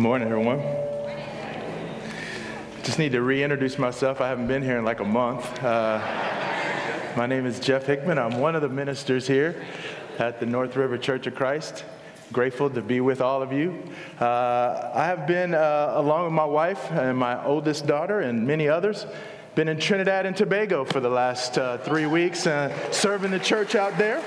Good morning, everyone. Just need to reintroduce myself. I haven't been here in like a month. Uh, my name is Jeff Hickman. I'm one of the ministers here at the North River Church of Christ. Grateful to be with all of you. Uh, I have been, uh, along with my wife and my oldest daughter and many others, been in Trinidad and Tobago for the last uh, three weeks, uh, serving the church out there.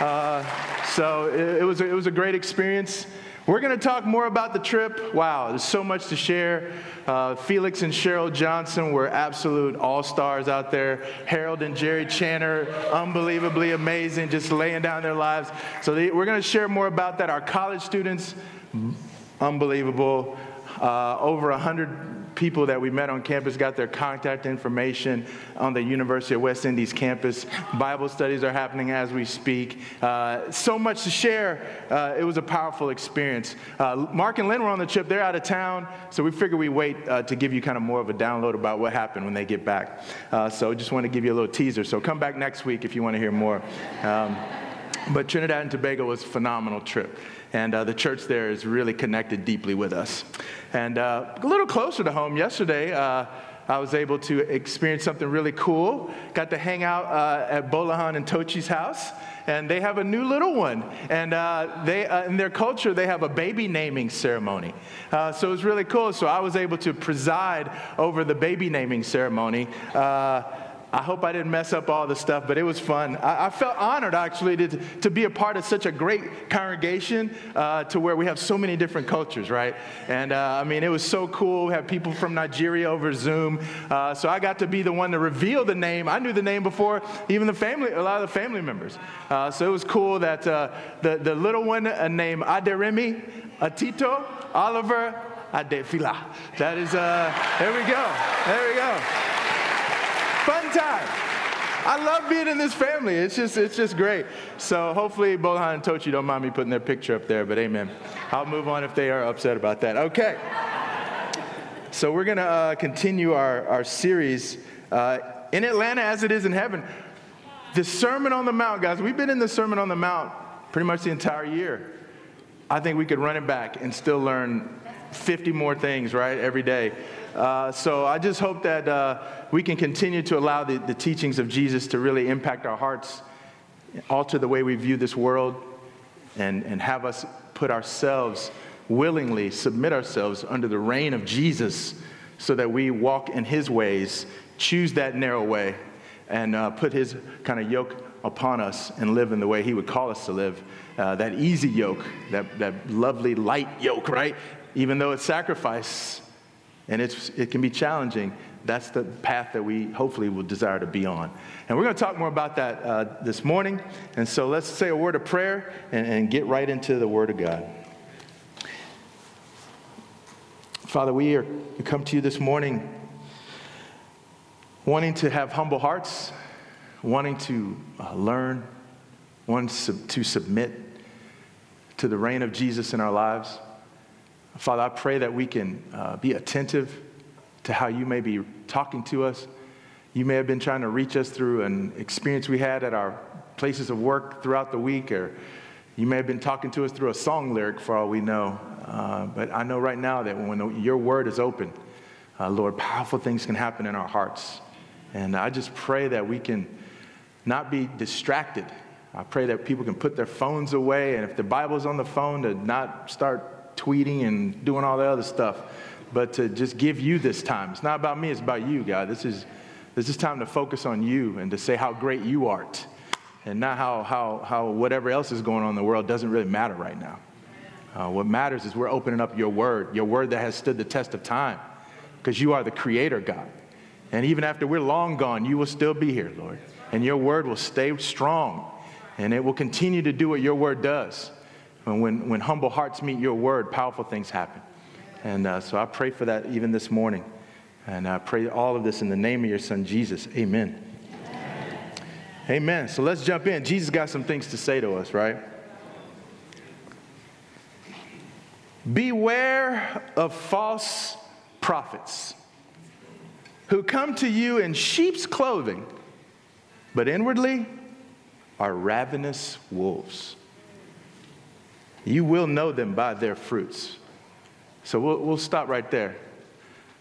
Uh, so it, it, was a, it was a great experience. We're going to talk more about the trip. Wow, there's so much to share. Uh, Felix and Cheryl Johnson were absolute all stars out there. Harold and Jerry Channer, unbelievably amazing, just laying down their lives. So they, we're going to share more about that. Our college students, unbelievable. Uh, over 100 people that we met on campus got their contact information on the University of West Indies campus. Bible studies are happening as we speak. Uh, so much to share. Uh, it was a powerful experience. Uh, Mark and Lynn were on the trip. They're out of town, so we figured we'd wait uh, to give you kind of more of a download about what happened when they get back. Uh, so just want to give you a little teaser. So come back next week if you want to hear more. Um, but Trinidad and Tobago was a phenomenal trip. And uh, the church there is really connected deeply with us. And uh, a little closer to home, yesterday, uh, I was able to experience something really cool. Got to hang out uh, at Bolahan and Tochi's house, and they have a new little one. And uh, they, uh, in their culture, they have a baby naming ceremony. So it was really cool. So I was able to preside over the baby naming ceremony. I hope I didn't mess up all the stuff, but it was fun. I, I felt honored actually to, to be a part of such a great congregation uh, to where we have so many different cultures, right? And uh, I mean, it was so cool. We had people from Nigeria over Zoom. Uh, so I got to be the one to reveal the name. I knew the name before even the family, a lot of the family members. Uh, so it was cool that uh, the, the little one uh, named Aderemi, Atito, Oliver, Adefila. That is, there we go. There we go. Fun time. I love being in this family. It's just, it's just great. So hopefully Bolahan and Tochi don't mind me putting their picture up there, but amen. I'll move on if they are upset about that. Okay. So we're going to uh, continue our, our series uh, in Atlanta as it is in heaven. The Sermon on the Mount, guys, we've been in the Sermon on the Mount pretty much the entire year. I think we could run it back and still learn 50 more things, right, every day. Uh, so I just hope that uh, we can continue to allow the, the teachings of Jesus to really impact our hearts, alter the way we view this world, and, and have us put ourselves willingly submit ourselves under the reign of Jesus so that we walk in his ways, choose that narrow way, and uh, put his kind of yoke upon us and live in the way he would call us to live. Uh, that easy yoke, that, that lovely light yoke, right? Even though it's sacrifice, and it's, it can be challenging. That's the path that we hopefully will desire to be on. And we're going to talk more about that uh, this morning. And so let's say a word of prayer and, and get right into the Word of God. Father, we, are, we come to you this morning wanting to have humble hearts, wanting to uh, learn, wanting to submit to the reign of Jesus in our lives. Father, I pray that we can uh, be attentive to how you may be talking to us. You may have been trying to reach us through an experience we had at our places of work throughout the week, or you may have been talking to us through a song lyric for all we know. Uh, but I know right now that when your word is open, uh, Lord, powerful things can happen in our hearts. And I just pray that we can not be distracted. I pray that people can put their phones away, and if the Bible's on the phone, to not start tweeting and doing all the other stuff, but to just give you this time. It's not about me, it's about you, God. This is, this is time to focus on you and to say how great you art and not how, how, how whatever else is going on in the world doesn't really matter right now. Uh, what matters is we're opening up your word, your word that has stood the test of time, because you are the creator, God. And even after we're long gone, you will still be here, Lord. And your word will stay strong, and it will continue to do what your word does. And when, when humble hearts meet your word, powerful things happen. And uh, so I pray for that even this morning. And I pray all of this in the name of your son, Jesus. Amen. Amen. Amen. So let's jump in. Jesus got some things to say to us, right? Beware of false prophets who come to you in sheep's clothing, but inwardly are ravenous wolves. You will know them by their fruits. So we'll, we'll stop right there.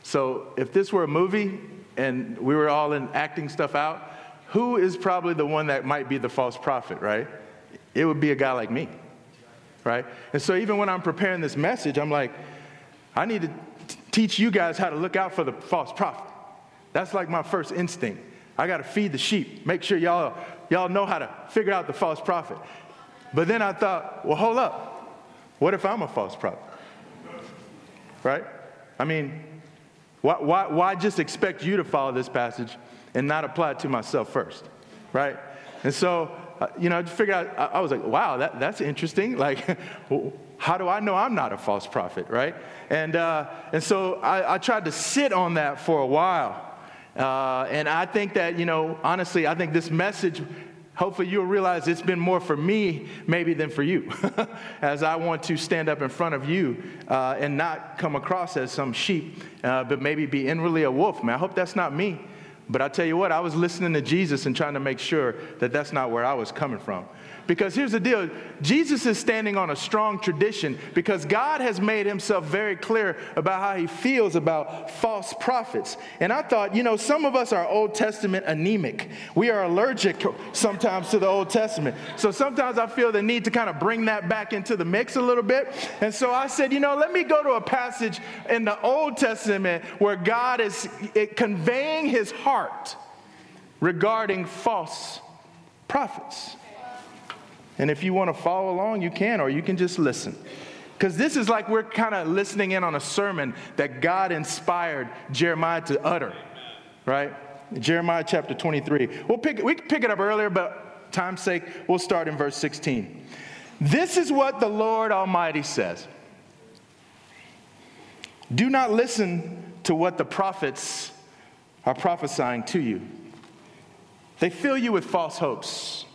So if this were a movie and we were all in acting stuff out, who is probably the one that might be the false prophet, right? It would be a guy like me, right? And so even when I'm preparing this message, I'm like, I need to t- teach you guys how to look out for the false prophet. That's like my first instinct. I got to feed the sheep, make sure y'all, y'all know how to figure out the false prophet. But then I thought, well, hold up. What if I'm a false prophet? Right? I mean, why, why, why just expect you to follow this passage and not apply it to myself first? Right? And so, uh, you know, I figured out, I, I was like, wow, that, that's interesting. Like, how do I know I'm not a false prophet, right? And, uh, and so I, I tried to sit on that for a while. Uh, and I think that, you know, honestly, I think this message hopefully you'll realize it's been more for me maybe than for you as i want to stand up in front of you uh, and not come across as some sheep uh, but maybe be inwardly a wolf man. I hope that's not me. But i tell you what i was listening to jesus and trying to make sure that that's not where i was coming from because here's the deal Jesus is standing on a strong tradition because God has made himself very clear about how he feels about false prophets. And I thought, you know, some of us are Old Testament anemic. We are allergic sometimes to the Old Testament. So sometimes I feel the need to kind of bring that back into the mix a little bit. And so I said, you know, let me go to a passage in the Old Testament where God is eh, conveying his heart regarding false prophets. And if you want to follow along, you can, or you can just listen. Because this is like we're kind of listening in on a sermon that God inspired Jeremiah to utter, right? Jeremiah chapter 23. We'll pick, we can pick it up earlier, but time's sake, we'll start in verse 16. This is what the Lord Almighty says Do not listen to what the prophets are prophesying to you, they fill you with false hopes.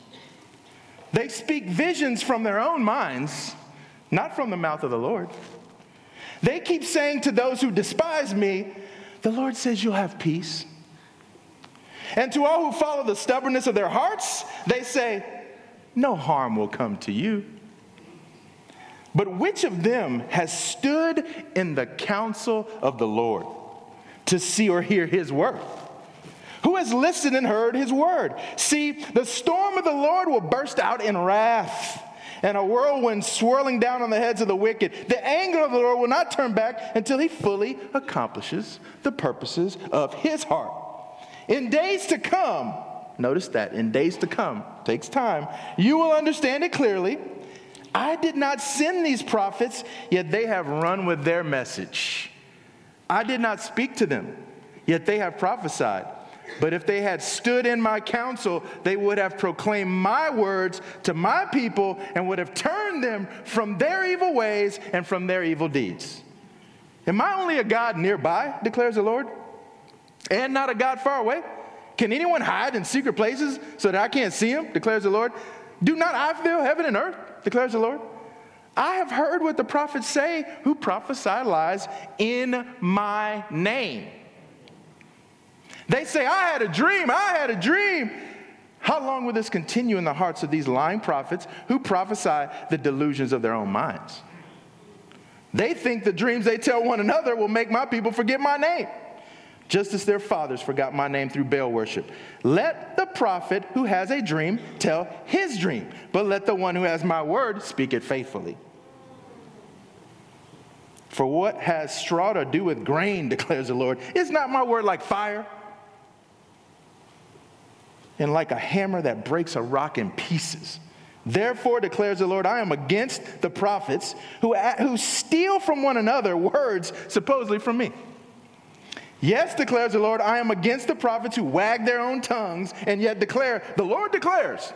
They speak visions from their own minds, not from the mouth of the Lord. They keep saying to those who despise me, The Lord says you'll have peace. And to all who follow the stubbornness of their hearts, they say, No harm will come to you. But which of them has stood in the counsel of the Lord to see or hear his word? Who has listened and heard his word? See, the storm of the Lord will burst out in wrath and a whirlwind swirling down on the heads of the wicked. The anger of the Lord will not turn back until he fully accomplishes the purposes of his heart. In days to come, notice that, in days to come, takes time, you will understand it clearly. I did not send these prophets, yet they have run with their message. I did not speak to them, yet they have prophesied. But if they had stood in my counsel, they would have proclaimed my words to my people and would have turned them from their evil ways and from their evil deeds. Am I only a God nearby, declares the Lord, and not a God far away? Can anyone hide in secret places so that I can't see him, declares the Lord? Do not I fill heaven and earth, declares the Lord? I have heard what the prophets say who prophesy lies in my name. They say, I had a dream, I had a dream. How long will this continue in the hearts of these lying prophets who prophesy the delusions of their own minds? They think the dreams they tell one another will make my people forget my name, just as their fathers forgot my name through Baal worship. Let the prophet who has a dream tell his dream, but let the one who has my word speak it faithfully. For what has straw to do with grain, declares the Lord? Is not my word like fire? And like a hammer that breaks a rock in pieces. Therefore, declares the Lord, I am against the prophets who, who steal from one another words supposedly from me. Yes, declares the Lord, I am against the prophets who wag their own tongues and yet declare, the Lord declares.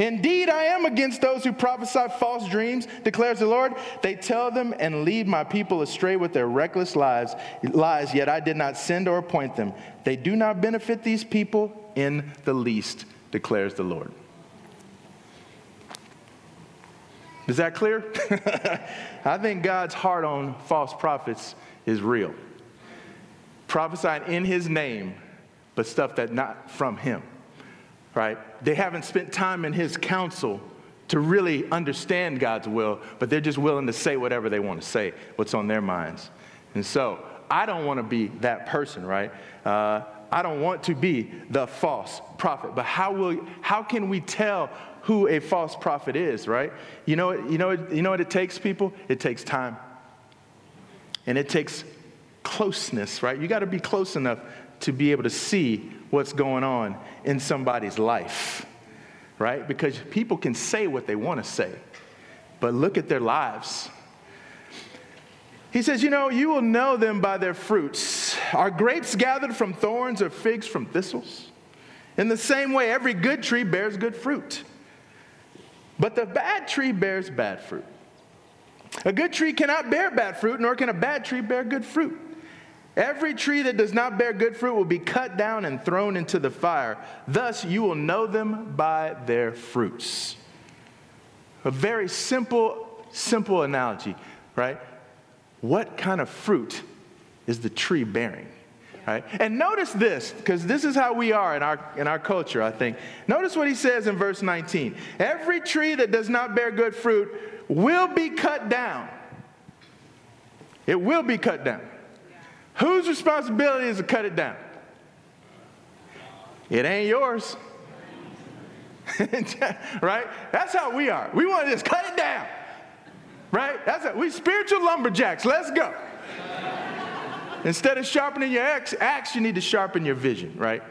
Indeed, I am against those who prophesy false dreams, declares the Lord. They tell them and lead my people astray with their reckless lies, lies, yet I did not send or appoint them. They do not benefit these people in the least, declares the Lord. Is that clear? I think God's heart on false prophets is real. Prophesying in his name, but stuff that not from him right? They haven't spent time in his counsel to really understand God's will, but they're just willing to say whatever they want to say, what's on their minds. And so I don't want to be that person, right? Uh, I don't want to be the false prophet. But how, will, how can we tell who a false prophet is, right? You know, you, know, you know what it takes, people? It takes time. And it takes closeness, right? You got to be close enough to be able to see what's going on in somebody's life, right? Because people can say what they want to say, but look at their lives. He says, You know, you will know them by their fruits. Are grapes gathered from thorns or figs from thistles? In the same way, every good tree bears good fruit, but the bad tree bears bad fruit. A good tree cannot bear bad fruit, nor can a bad tree bear good fruit. Every tree that does not bear good fruit will be cut down and thrown into the fire. Thus, you will know them by their fruits. A very simple, simple analogy, right? What kind of fruit is the tree bearing? Right? And notice this, because this is how we are in our, in our culture, I think. Notice what he says in verse 19 Every tree that does not bear good fruit will be cut down. It will be cut down. Whose responsibility is to cut it down? It ain't yours. right? That's how we are. We want to just cut it down. Right? That's it. We spiritual lumberjacks. Let's go. Instead of sharpening your axe, axe, you need to sharpen your vision, right?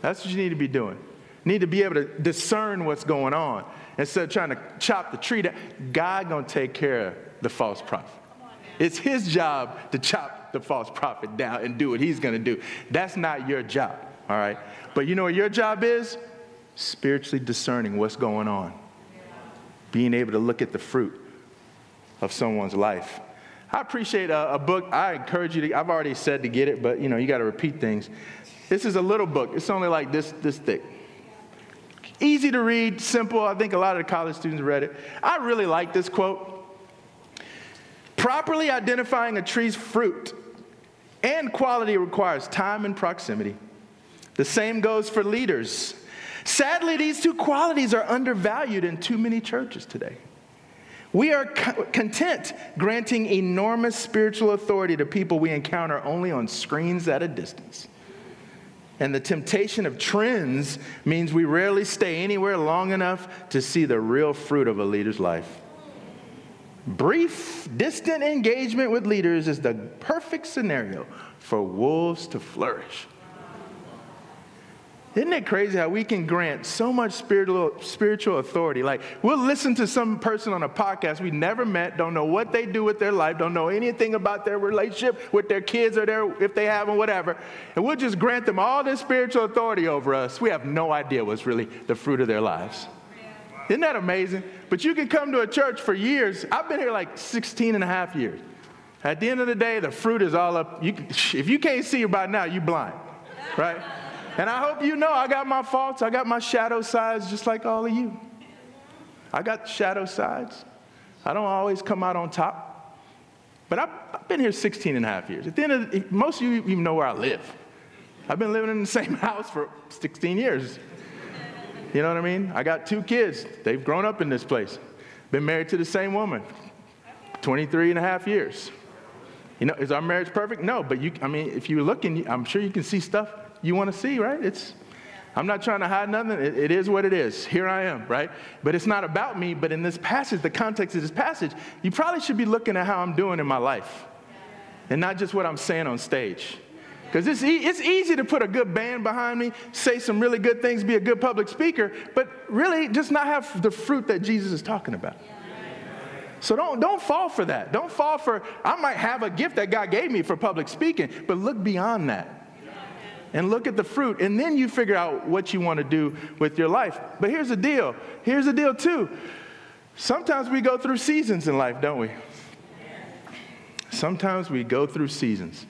That's what you need to be doing. You need to be able to discern what's going on instead of trying to chop the tree down. God gonna take care of the false prophet. It's his job to chop the false prophet down and do what he's gonna do. That's not your job, all right? But you know what your job is? Spiritually discerning what's going on, being able to look at the fruit of someone's life. I appreciate a, a, book. I encourage you to, I've already said to get it, but you know, you got to repeat things. This is a little book. It's only like this, this thick. Easy to read, simple. I think a lot of the college students read it. I really like this quote. Properly identifying a tree's fruit and quality requires time and proximity. The same goes for leaders. Sadly, these two qualities are undervalued in too many churches today. We are co- content granting enormous spiritual authority to people we encounter only on screens at a distance. And the temptation of trends means we rarely stay anywhere long enough to see the real fruit of a leader's life. Brief, distant engagement with leaders is the perfect scenario for wolves to flourish. Isn't it crazy how we can grant so much spiritual, spiritual authority? Like, we'll listen to some person on a podcast we never met, don't know what they do with their life, don't know anything about their relationship with their kids or their, if they have them, whatever. And we'll just grant them all this spiritual authority over us. We have no idea what's really the fruit of their lives. Isn't that amazing? But you can come to a church for years. I've been here like 16 and a half years. At the end of the day, the fruit is all up. You, if you can't see it by now, you're blind, right? And I hope you know I got my faults, I got my shadow sides just like all of you. I got shadow sides. I don't always come out on top. But I've, I've been here 16 and a half years. At the end of the, most of you even know where I live. I've been living in the same house for 16 years. You know what I mean? I got two kids. They've grown up in this place. Been married to the same woman 23 and a half years. You know, is our marriage perfect? No, but you, I mean, if you're looking, I'm sure you can see stuff you want to see, right? It's, I'm not trying to hide nothing. It, it is what it is. Here I am, right? But it's not about me. But in this passage, the context of this passage, you probably should be looking at how I'm doing in my life and not just what I'm saying on stage. Because it's, e- it's easy to put a good band behind me, say some really good things, be a good public speaker, but really just not have the fruit that Jesus is talking about. So don't, don't fall for that. Don't fall for, I might have a gift that God gave me for public speaking, but look beyond that and look at the fruit, and then you figure out what you want to do with your life. But here's the deal here's the deal, too. Sometimes we go through seasons in life, don't we? Sometimes we go through seasons.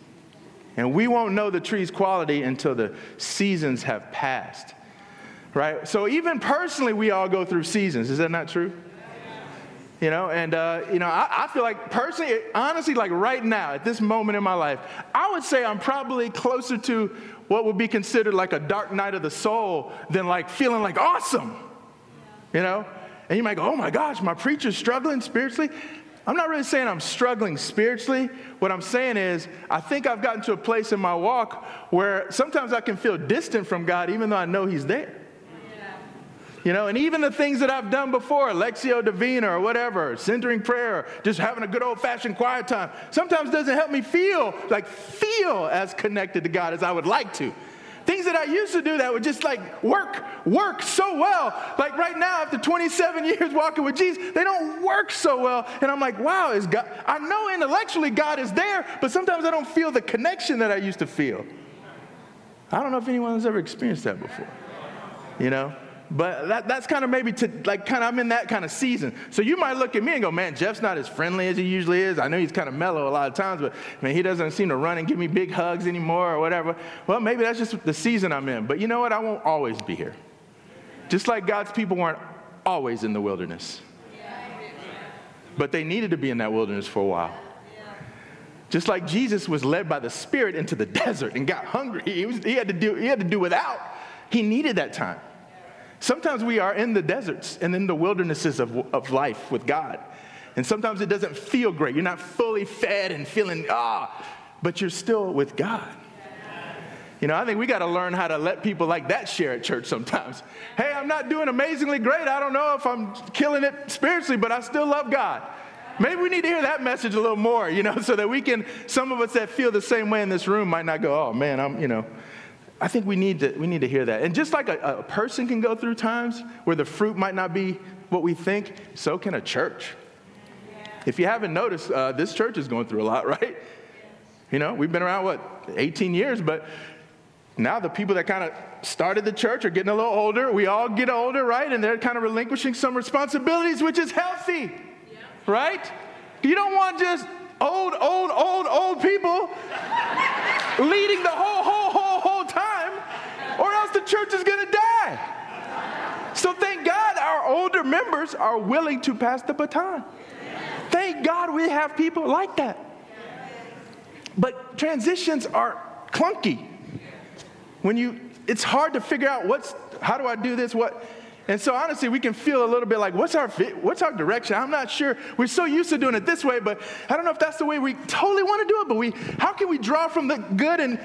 And we won't know the tree's quality until the seasons have passed. Right? So, even personally, we all go through seasons. Is that not true? You know, and, uh, you know, I, I, feel like personally, honestly, like right now, at this moment in my life, I would say I'm probably closer to what would be considered like a dark night of the soul than like feeling like awesome. You know? And you might go, oh my gosh, my preacher's struggling spiritually. I'm not really saying I'm struggling spiritually. What I'm saying is, I think I've gotten to a place in my walk where sometimes I can feel distant from God even though I know He's there. You know, and even the things that I've done before, Lectio Divina or whatever, centering prayer, just having a good old fashioned quiet time, sometimes doesn't help me feel, like, feel as connected to God as I would like to. Things that I used to do that would just like work, work so well. Like right now, after 27 years walking with Jesus, they don't work so well. And I'm like, wow, is God, I know intellectually God is there, but sometimes I don't feel the connection that I used to feel. I don't know if anyone has ever experienced that before. You know? But that, that's kind of maybe to like kind of I'm in that kind of season. So you might look at me and go, man, Jeff's not as friendly as he usually is. I know he's kind of mellow a lot of times, but man, he doesn't seem to run and give me big hugs anymore or whatever. Well, maybe that's just the season I'm in. But you know what? I won't always be here. Just like God's people weren't always in the wilderness. But they needed to be in that wilderness for a while. Just like Jesus was led by the Spirit into the desert and got hungry, he, was, he, had to do, he had to do without. He needed that time. Sometimes we are in the deserts and in the wildernesses of, of life with God. And sometimes it doesn't feel great. You're not fully fed and feeling, ah, but you're still with God. You know, I think we got to learn how to let people like that share at church sometimes. Hey, I'm not doing amazingly great. I don't know if I'm killing it spiritually, but I still love God. Maybe we need to hear that message a little more, you know, so that we can, some of us that feel the same way in this room might not go, oh man, I'm, you know, I think we need to, we need to hear that. And just like a, a person can go through times where the fruit might not be what we think, so can a church. If you haven't noticed, uh, this church is going through a lot, right? You know, we've been around, what, 18 years, but now the people that kind of started the church are getting a little older. We all get older, right? And they're kind of relinquishing some responsibilities, which is healthy, yeah. right? You don't want just old, old, old, old people leading the whole, whole time, or else the church is going to die. So thank God our older members are willing to pass the baton. Thank God we have people like that. But transitions are clunky. When you, it's hard to figure out what's, how do I do this? What, and so honestly, we can feel a little bit like, what's our fit? What's our direction? I'm not sure. We're so used to doing it this way, but I don't know if that's the way we totally want to do it. But we, how can we draw from the good and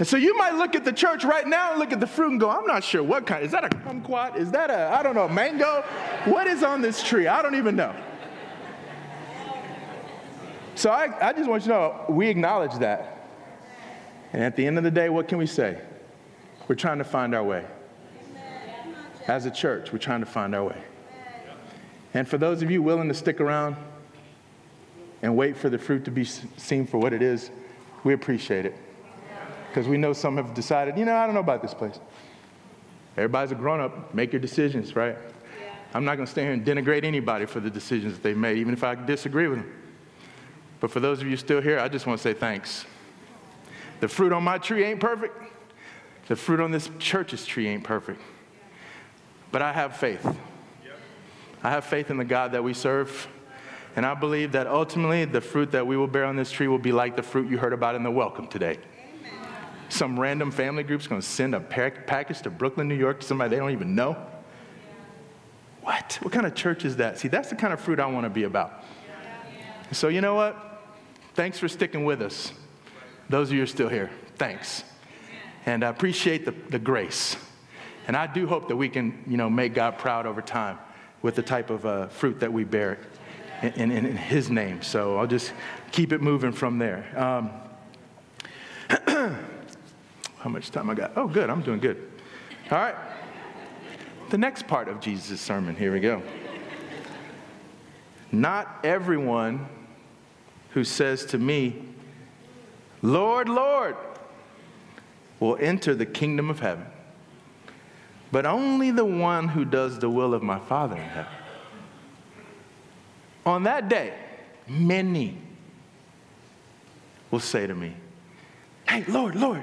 and so you might look at the church right now and look at the fruit and go, I'm not sure what kind. Is that a kumquat? Is that a, I don't know, mango? What is on this tree? I don't even know. So I, I just want you to know we acknowledge that. And at the end of the day, what can we say? We're trying to find our way. As a church, we're trying to find our way. And for those of you willing to stick around and wait for the fruit to be seen for what it is, we appreciate it. Because we know some have decided, you know, I don't know about this place. Everybody's a grown up, make your decisions, right? Yeah. I'm not going to stand here and denigrate anybody for the decisions that they made, even if I disagree with them. But for those of you still here, I just want to say thanks. The fruit on my tree ain't perfect. The fruit on this church's tree ain't perfect. But I have faith. I have faith in the God that we serve. And I believe that ultimately the fruit that we will bear on this tree will be like the fruit you heard about in the welcome today. Some random family group's going to send a package to Brooklyn, New York to somebody they don't even know. What? What kind of church is that? See, that's the kind of fruit I want to be about. So, you know what? Thanks for sticking with us. Those of you who are still here, thanks. And I appreciate the, the grace. And I do hope that we can, you know, make God proud over time with the type of uh, fruit that we bear in, in, in, His name. So I'll just keep it moving from there. Um, how much time I got? Oh, good. I'm doing good. All right. The next part of Jesus' sermon. Here we go. Not everyone who says to me, Lord, Lord, will enter the kingdom of heaven but only the one who does the will of my Father in heaven. On that day, many will say to me, Hey, Lord, Lord,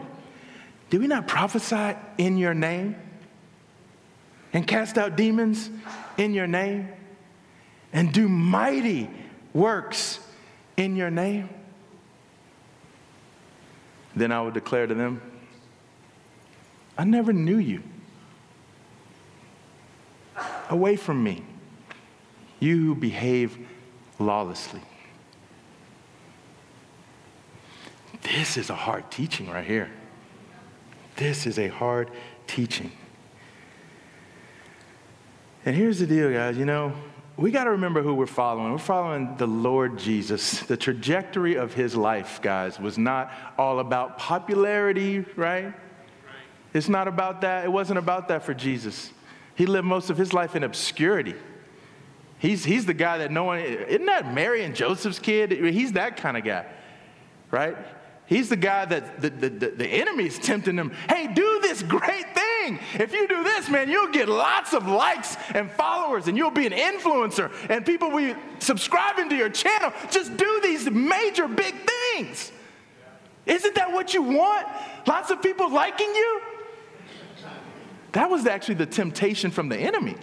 did we not prophesy in your name and cast out demons in your name and do mighty works in your name? Then I will declare to them, I never knew you. away from me, you who behave lawlessly. This is a hard teaching right here. This is a hard teaching. And here's the deal, guys. You know, we got to remember who we're following. We're following the Lord Jesus. The trajectory of his life, guys, was not all about popularity, right? It's not about that. It wasn't about that for Jesus. He lived most of his life in obscurity. He's, he's the guy that no one, isn't that Mary and Joseph's kid? He's that kind of guy, right? He's the guy that the, the, the, the enemy's tempting him. Hey, do this great thing. If you do this, man, you'll get lots of likes and followers and you'll be an influencer and people will be subscribing to your channel. Just do these major big things. Isn't that what you want? Lots of people liking you? That was actually the temptation from the enemy.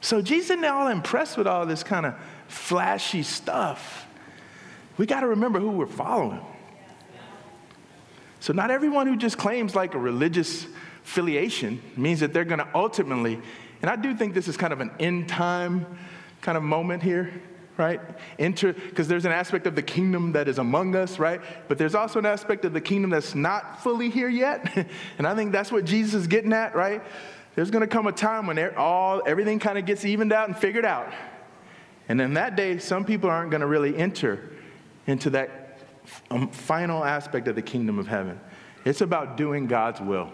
So Jesus isn't all impressed with all this kind of flashy stuff. We got to remember who we're following. So not everyone who just claims like a religious affiliation means that they're going to ultimately, and I do think this is kind of an end time kind of moment here, right? Enter, because there's an aspect of the kingdom that is among us, right? But there's also an aspect of the kingdom that's not fully here yet. and I think that's what Jesus is getting at, right? There's going to come a time when all everything kind of gets evened out and figured out. And in that day, some people aren't going to really enter into that um, final aspect of the kingdom of heaven. It's about doing God's will.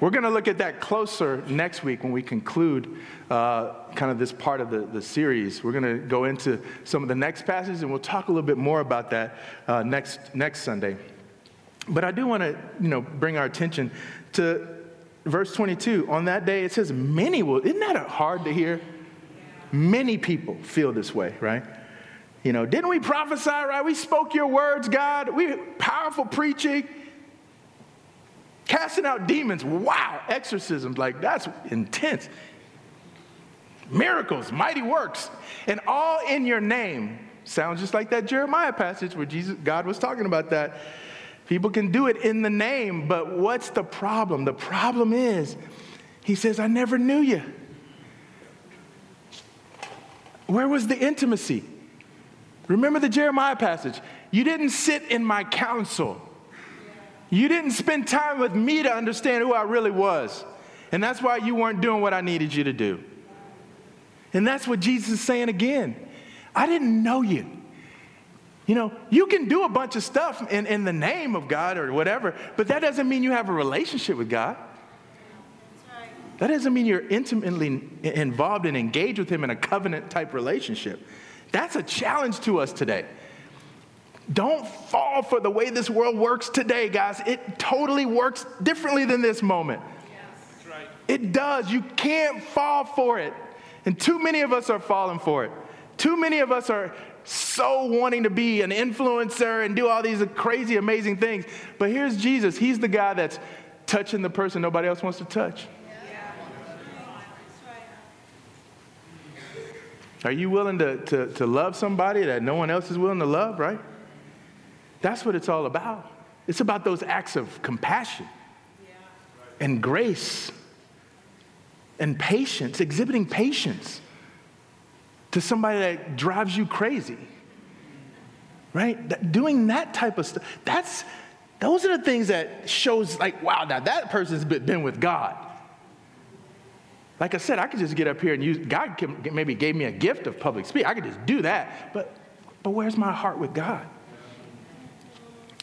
We're going to look at that closer next week when we conclude uh, kind of this part of the, the series. We're going to go into some of the next passages and we'll talk a little bit more about that uh, next, next Sunday. But I do want to, you know, bring our attention to verse 22. On that day, it says, many will. Isn't that hard to hear? Many people feel this way, right? You know, didn't we prophesy, right? We spoke your words, God. We powerful preaching. Casting out demons. Wow. Exorcisms. Like, that's intense. Miracles, mighty works, and all in your name. Sounds just like that Jeremiah passage where Jesus, God was talking about that. People can do it in the name, but what's the problem? The problem is, he says, I never knew you. Where was the intimacy? Remember the Jeremiah passage. You didn't sit in my counsel. You didn't spend time with me to understand who I really was. And that's why you weren't doing what I needed you to do. And that's what Jesus is saying again. I didn't know you. You know, you can do a bunch of stuff in, in the name of God or whatever, but that doesn't mean you have a relationship with God. That doesn't mean you're intimately involved and engaged with Him in a covenant type relationship. That's a challenge to us today. Don't fall for the way this world works today, guys. It totally works differently than this moment. Yes. Right. It does. You can't fall for it. And too many of us are falling for it. Too many of us are so wanting to be an influencer and do all these crazy, amazing things. But here's Jesus. He's the guy that's touching the person nobody else wants to touch. Are you willing to, to, to love somebody that no one else is willing to love, right? That's what it's all about. It's about those acts of compassion and grace and patience, exhibiting patience to somebody that drives you crazy. Right? That, doing that type of stuff. That's those are the things that shows like, wow, now that person's been with God. Like I said, I could just get up here and use, God maybe gave me a gift of public speech. I could just do that. But, but where's my heart with God?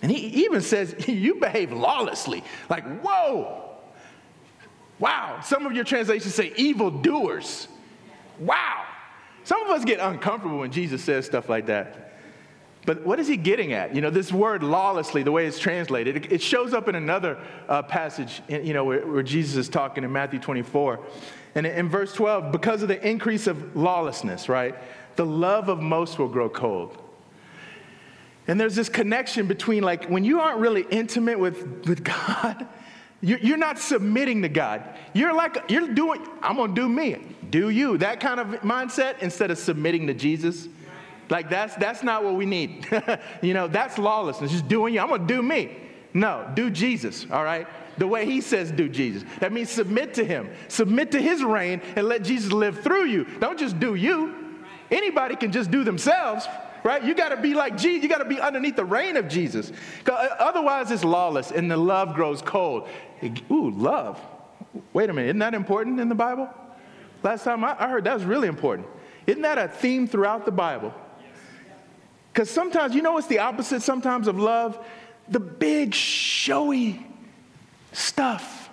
And he even says, You behave lawlessly. Like, whoa. Wow. Some of your translations say evil doers. Wow. Some of us get uncomfortable when Jesus says stuff like that. But what is he getting at? You know, this word lawlessly, the way it's translated, it, it shows up in another uh, passage, in, you know, where, where, Jesus is talking in Matthew 24. And in verse 12, because of the increase of lawlessness, right, the love of most will grow cold. And there's this connection between, like, when you aren't really intimate with, with God, you're not submitting to God. You're like, you're doing, I'm gonna do me, do you. That kind of mindset instead of submitting to Jesus. Like, that's, that's not what we need. you know, that's lawlessness, just doing you. I'm gonna do me. No, do Jesus, all right? The way he says do Jesus. That means submit to him, submit to his reign, and let Jesus live through you. Don't just do you. Anybody can just do themselves, right? You got to be like Jesus. You got to be underneath the reign of Jesus. Uh, otherwise, it's lawless and the love grows cold. Ooh, love. Wait a minute. Isn't that important in the Bible? Last time I, I heard that was really important. Isn't that a theme throughout the Bible? Because sometimes, you know it's the opposite sometimes of love? The big, showy stuff.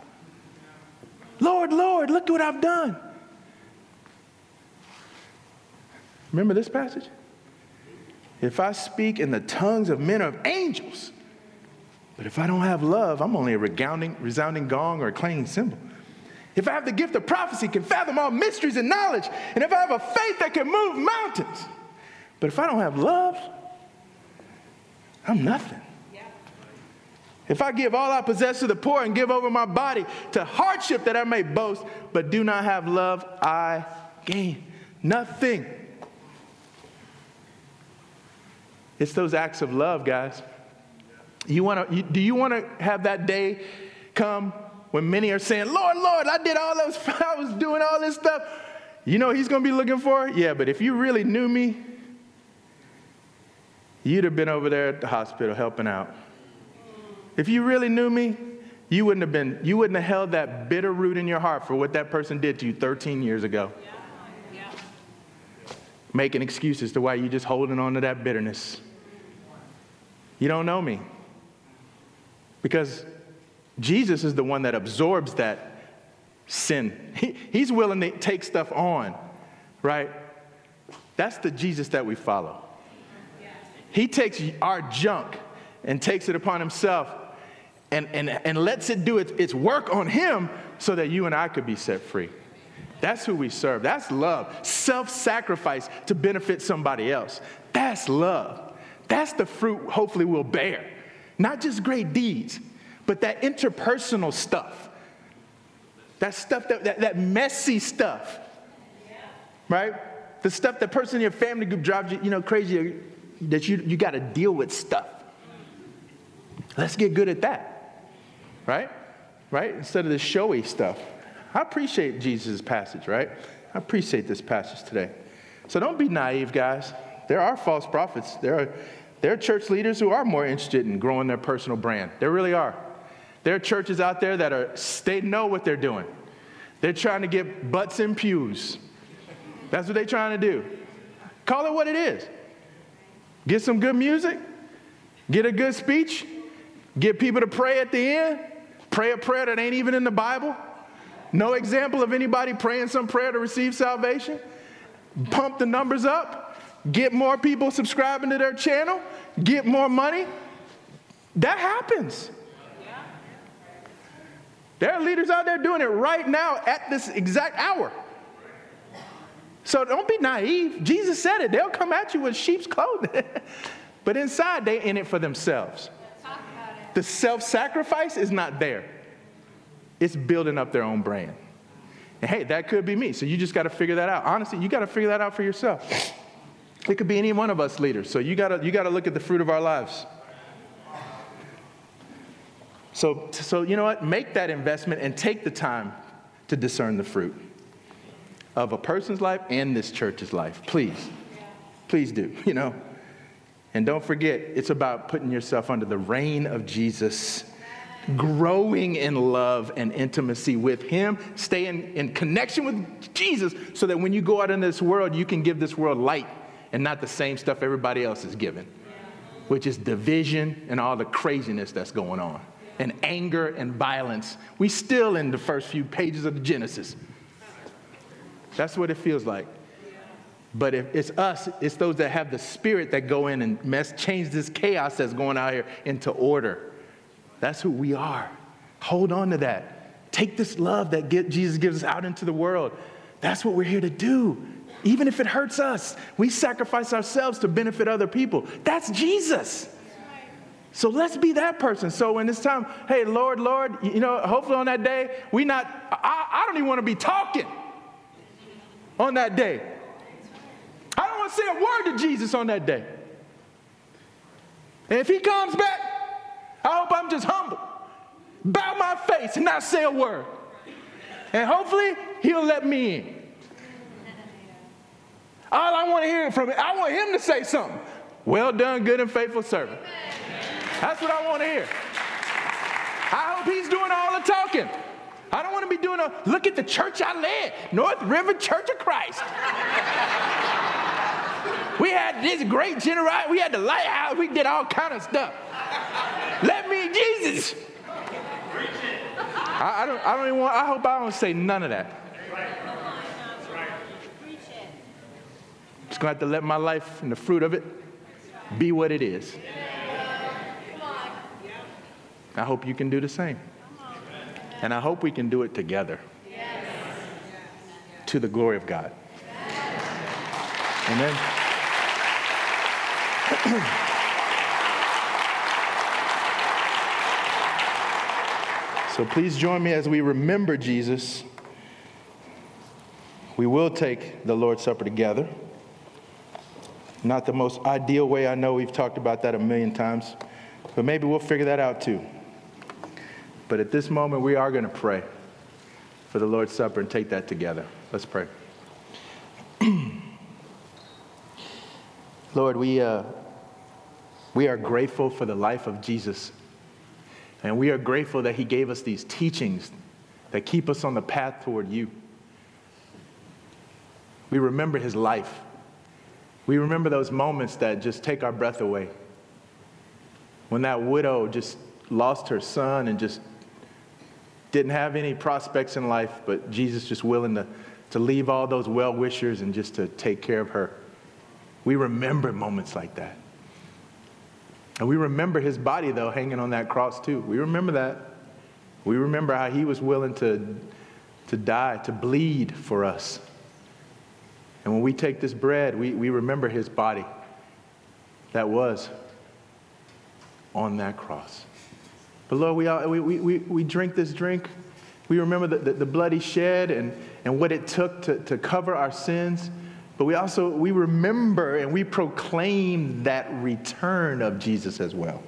Lord, Lord, look at what I've done. Remember this passage? If I speak in the tongues of men of angels, but if I don't have love, I'm only a resounding, resounding gong or a clanging cymbal. If I have the gift of prophecy, can fathom all mysteries and knowledge, and if I have a faith that can move mountains, but if I don't have love, I'm nothing. If I give all I possess to the poor and give over my body to hardship that I may boast, but do not have love, I gain nothing. It's those acts of love, guys. You wanna, you, do you want to have that day come when many are saying, Lord, Lord, I did all those, I was doing all this stuff. You know he's going to be looking for? Yeah, but if you really knew me, you'd have been over there at the hospital helping out. If you really knew me, you wouldn't have been, you wouldn't have held that bitter root in your heart for what that person did to you 13 years ago. Making excuses to why you're just holding on to that bitterness. You don't know me. Because Jesus is the one that absorbs that sin. He, he's willing to take stuff on, right? That's the Jesus that we follow. He takes our junk and takes it upon himself and, and, and lets it do its, its work on him so that you and I could be set free. That's who we serve. That's love. Self sacrifice to benefit somebody else. That's love. That's the fruit, hopefully, we'll bear. Not just great deeds, but that interpersonal stuff. That stuff, that, that, that messy stuff. Right? The stuff that person in your family group drives you, you know, crazy, that you, you got to deal with stuff. Let's get good at that. Right? Right? Instead of the showy stuff. I appreciate Jesus' passage, right? I appreciate this passage today. So don't be naive, guys. There are false prophets. There are, there are church leaders who are more interested in growing their personal brand. There really are. There are churches out there that are, they know what they're doing. They're trying to get butts in pews. That's what they're trying to do. Call it what it is. Get some good music, get a good speech, get people to pray at the end, pray a prayer that ain't even in the Bible. No example of anybody praying some prayer to receive salvation. Pump the numbers up, get more people subscribing to their channel, get more money. That happens. There are leaders out there doing it right now at this exact hour. So don't be naive. Jesus said it. They'll come at you with sheep's clothing. but inside, they're in it for themselves. The self sacrifice is not there, it's building up their own brand. And hey, that could be me. So you just got to figure that out. Honestly, you got to figure that out for yourself. It could be any one of us leaders. So you got to you got to look at the fruit of our lives. So, so, you know what? Make that investment and take the time to discern the fruit of a person's life and this church's life. Please. Please do, you know. And don't forget, it's about putting yourself under the reign of Jesus, growing in love and intimacy with Him, staying in connection with Jesus so that when you go out in this world, you can give this world light and not the same stuff everybody else is giving, which is division and all the craziness that's going on and anger and violence. We still in the first few pages of the Genesis. That's what it feels like. But if it's us, it's those that have the spirit that go in and mess, change this chaos that's going out here into order. That's who we are. Hold on to that. Take this love that get, Jesus gives us out into the world. That's what we're here to do. Even if it hurts us, we sacrifice ourselves to benefit other people. That's Jesus. So let's be that person. So when it's time, hey, Lord, Lord, you know, hopefully on that day, we not, I, I don't even want to be talking on that day. Don't say a word to Jesus on that day. And if he comes back, I hope I'm just humble bow my face and not say a word. And hopefully, he'll let me in. All I want to hear from him, I want him to say something. Well done, good and faithful servant. That's what I want to hear. I hope he's doing all the talking. I don't want to be doing a look at the church I led, North River Church of Christ. We had this great generosity. We had the lighthouse. We did all kind of stuff. Let me Jesus. I, I, don't. I don't even want. I hope I don't say none of that. Just gonna have to let my life and the fruit of it be what it is. I hope you can do the same. And I hope we can do it together to the glory of God. Amen. So please join me as we remember Jesus. We will take the Lord's Supper together. Not the most ideal way, I know we've talked about that a million times, but maybe we'll figure that out too. But at this moment, we are going to pray for the Lord's Supper and take that together. Let's pray. Lord, we, uh, we are grateful for the life of Jesus. And we are grateful that he gave us these teachings that keep us on the path toward you. We remember his life. We remember those moments that just take our breath away. When that widow just lost her son and just didn't have any prospects in life, but Jesus just willing to, to leave all those well wishers and just to take care of her. We remember moments like that. And we remember his body, though, hanging on that cross, too. We remember that. We remember how he was willing to, to die, to bleed for us. And when we take this bread, we, we remember his body that was on that cross. But Lord, we, all, we, we, we drink this drink. We remember the, the, the blood he shed and, and what it took to, to cover our sins. But we also, we remember and we proclaim that return of Jesus as well.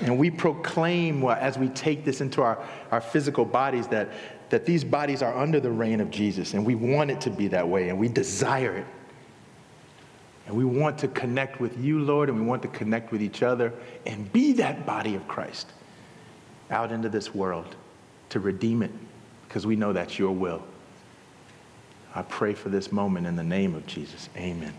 And we proclaim, well, as we take this into our, our physical bodies, that, that these bodies are under the reign of Jesus. And we want it to be that way, and we desire it. And we want to connect with you, Lord, and we want to connect with each other and be that body of Christ out into this world to redeem it because we know that's your will. I pray for this moment in the name of Jesus. Amen.